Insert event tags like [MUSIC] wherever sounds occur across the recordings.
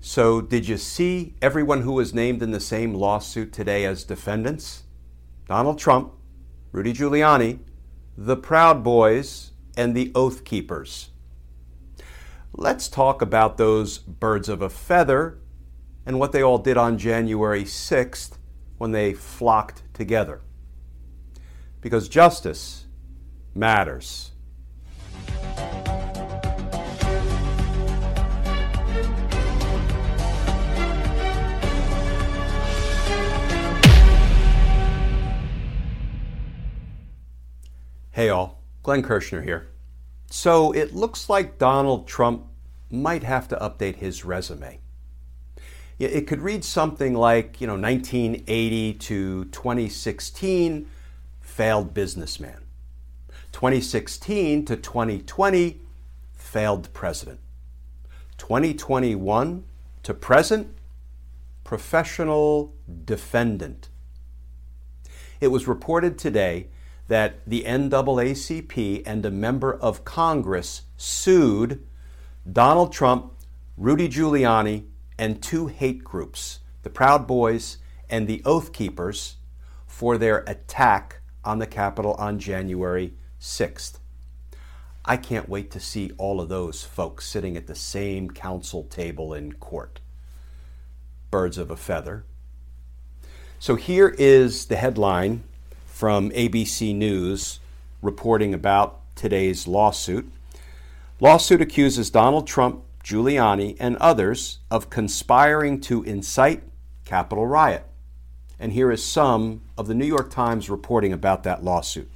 So did you see everyone who was named in the same lawsuit today as defendants? Donald Trump, Rudy Giuliani, the Proud Boys, and the Oath Keepers. Let's talk about those birds of a feather and what they all did on January 6th when they flocked together. Because justice matters. Hey all, Glenn Kirschner here. So it looks like Donald Trump might have to update his resume. It could read something like, you know, 1980 to 2016, failed businessman. 2016 to 2020, failed president. 2021 to present, professional defendant. It was reported today that the NAACP and a member of Congress sued Donald Trump, Rudy Giuliani, and two hate groups, the Proud Boys and the Oath Keepers, for their attack on the Capitol on January 6th. I can't wait to see all of those folks sitting at the same counsel table in court. Birds of a feather. So here is the headline from ABC News reporting about today's lawsuit. Lawsuit accuses Donald Trump, Giuliani, and others of conspiring to incite Capitol riot. And here is some of the New York Times reporting about that lawsuit.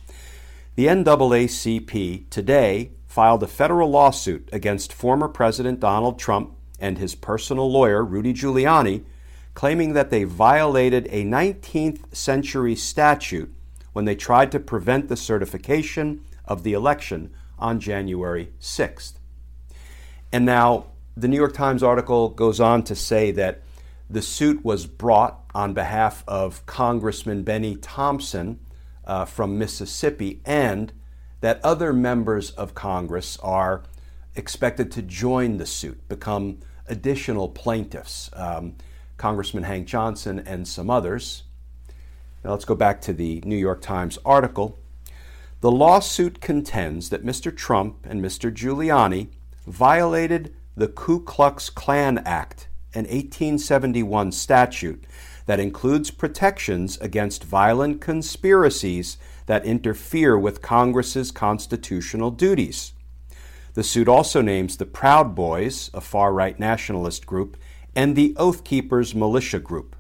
The NAACP today filed a federal lawsuit against former President Donald Trump and his personal lawyer, Rudy Giuliani, claiming that they violated a 19th century statute when they tried to prevent the certification of the election on January 6th. And now, the New York Times article goes on to say that the suit was brought on behalf of Congressman Bennie Thompson uh, from Mississippi, and that other members of Congress are expected to join the suit, become additional plaintiffs. Um, Congressman Hank Johnson and some others. Now let's go back to the New York Times article. The lawsuit contends that Mr. Trump and Mr. Giuliani violated the Ku Klux Klan Act, an 1871 statute that includes protections against violent conspiracies that interfere with Congress's constitutional duties. The suit also names the Proud Boys, a far right nationalist group, and the Oath Keepers militia group.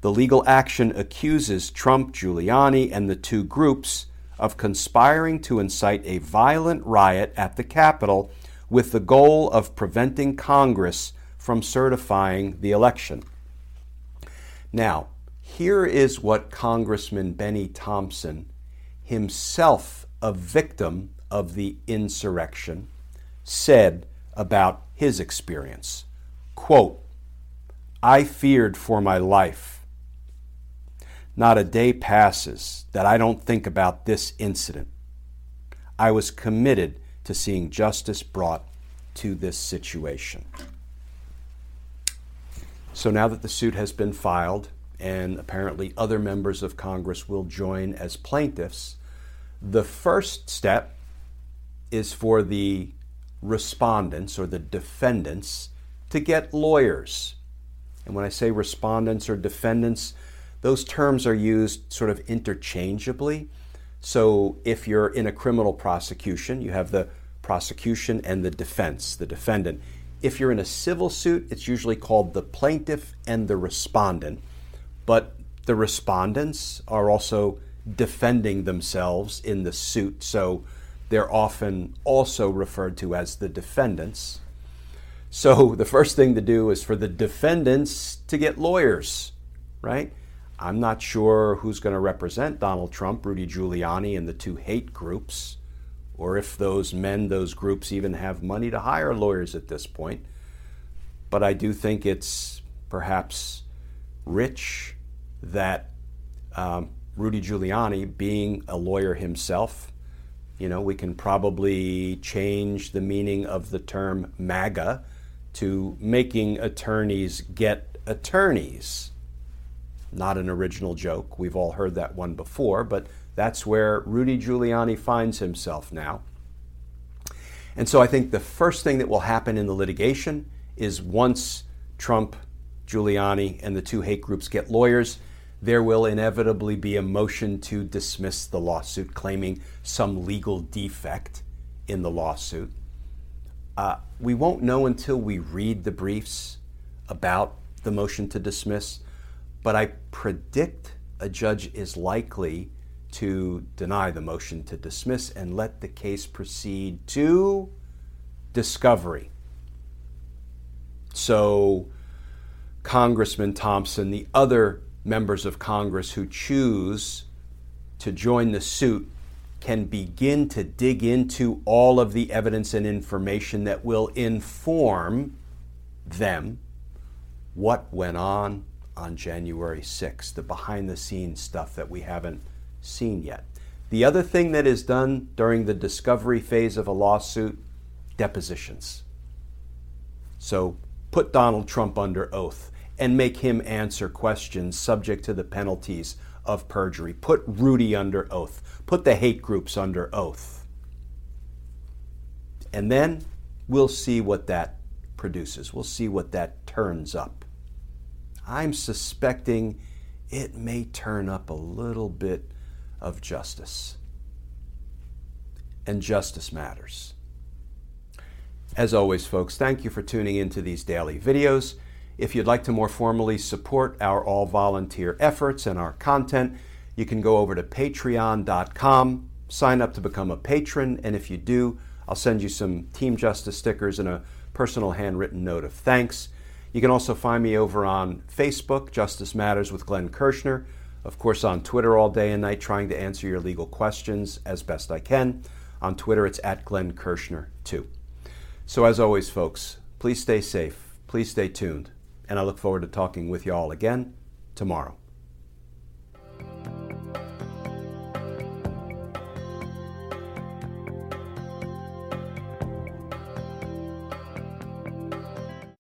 The legal action accuses Trump, Giuliani, and the two groups of conspiring to incite a violent riot at the Capitol with the goal of preventing Congress from certifying the election. Now, here is what Congressman Bennie Thompson, himself a victim of the insurrection, said about his experience. Quote, I feared for my life not a day passes that I don't think about this incident. I was committed to seeing justice brought to this situation. So now that the suit has been filed, and apparently other members of Congress will join as plaintiffs, the first step is for the respondents or the defendants to get lawyers. And when I say respondents or defendants, those terms are used sort of interchangeably. So if you're in a criminal prosecution, you have the prosecution and the defense, the defendant. If you're in a civil suit, it's usually called the plaintiff and the respondent. But the respondents are also defending themselves in the suit, so they're often also referred to as the defendants. So [LAUGHS] the first thing to do is for the defendants to get lawyers, right? I'm not sure who's going to represent Donald Trump, Rudy Giuliani, and the two hate groups, or if those men, those groups even have money to hire lawyers at this point. But I do think it's perhaps rich that um, Rudy Giuliani, being a lawyer himself, you know, we can probably change the meaning of the term MAGA to making attorneys get attorneys not an original joke. We've all heard that one before, but that's where Rudy Giuliani finds himself now. And so I think the first thing that will happen in the litigation is once Trump, Giuliani, and the two hate groups get lawyers, there will inevitably be a motion to dismiss the lawsuit claiming some legal defect in the lawsuit. Uh, we won't know until we read the briefs about the motion to dismiss but I predict a judge is likely to deny the motion to dismiss and let the case proceed to discovery. So, Congressman Thompson, the other members of Congress who choose to join the suit can begin to dig into all of the evidence and information that will inform them what went on on January 6th, the behind the scenes stuff that we haven't seen yet. The other thing that is done during the discovery phase of a lawsuit depositions. So put Donald Trump under oath and make him answer questions subject to the penalties of perjury. Put Rudy under oath. Put the hate groups under oath. And then we'll see what that produces. We'll see what that turns up. I'm suspecting it may turn up a little bit of justice. And justice matters. As always, folks, thank you for tuning into these daily videos. If you'd like to more formally support our all volunteer efforts and our content, you can go over to patreon.com, sign up to become a patron, and if you do, I'll send you some Team Justice stickers and a personal handwritten note of thanks. You can also find me over on Facebook, Justice Matters with Glenn Kirschner. Of course, on Twitter all day and night, trying to answer your legal questions as best I can. On Twitter, it's at Glenn Kirschner, too. So, as always, folks, please stay safe, please stay tuned, and I look forward to talking with you all again tomorrow.